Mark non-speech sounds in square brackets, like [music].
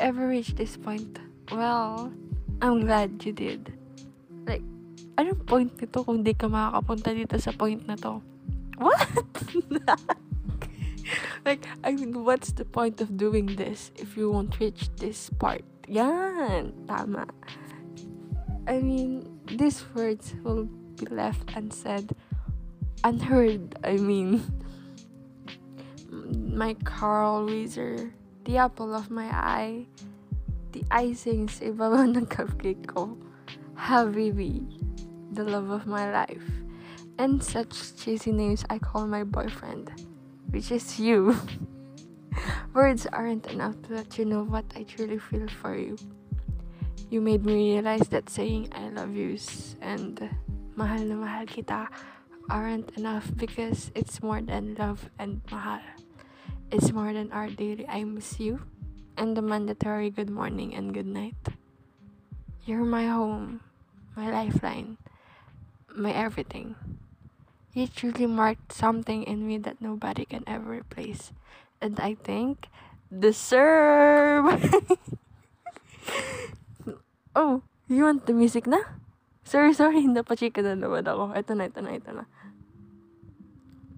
ever reach this point? Well, I'm glad you did. Like, anong point nito kung di ka makakapunta dito sa point na to? What? [laughs] like, I mean, what's the point of doing this if you won't reach this part? Yan, tama. I mean, these words will be left unsaid, unheard, I mean. [laughs] My Carl Weiser, the apple of my eye, the icing sa ibabaw ng cupcake ko, Habibi, the love of my life, and such cheesy names I call my boyfriend, which is you. [laughs] Words aren't enough to let you know what I truly feel for you. You made me realize that saying I love yous and mahal na mahal kita aren't enough because it's more than love and mahal. It's more than our daily I miss you and the mandatory good morning and good night. You're my home, my lifeline, my everything. You truly marked something in me that nobody can ever replace. And I think deserve. [laughs] oh, you want the music na? Sorry, sorry, napachika na naman ako. Ito na, ito na, ito na.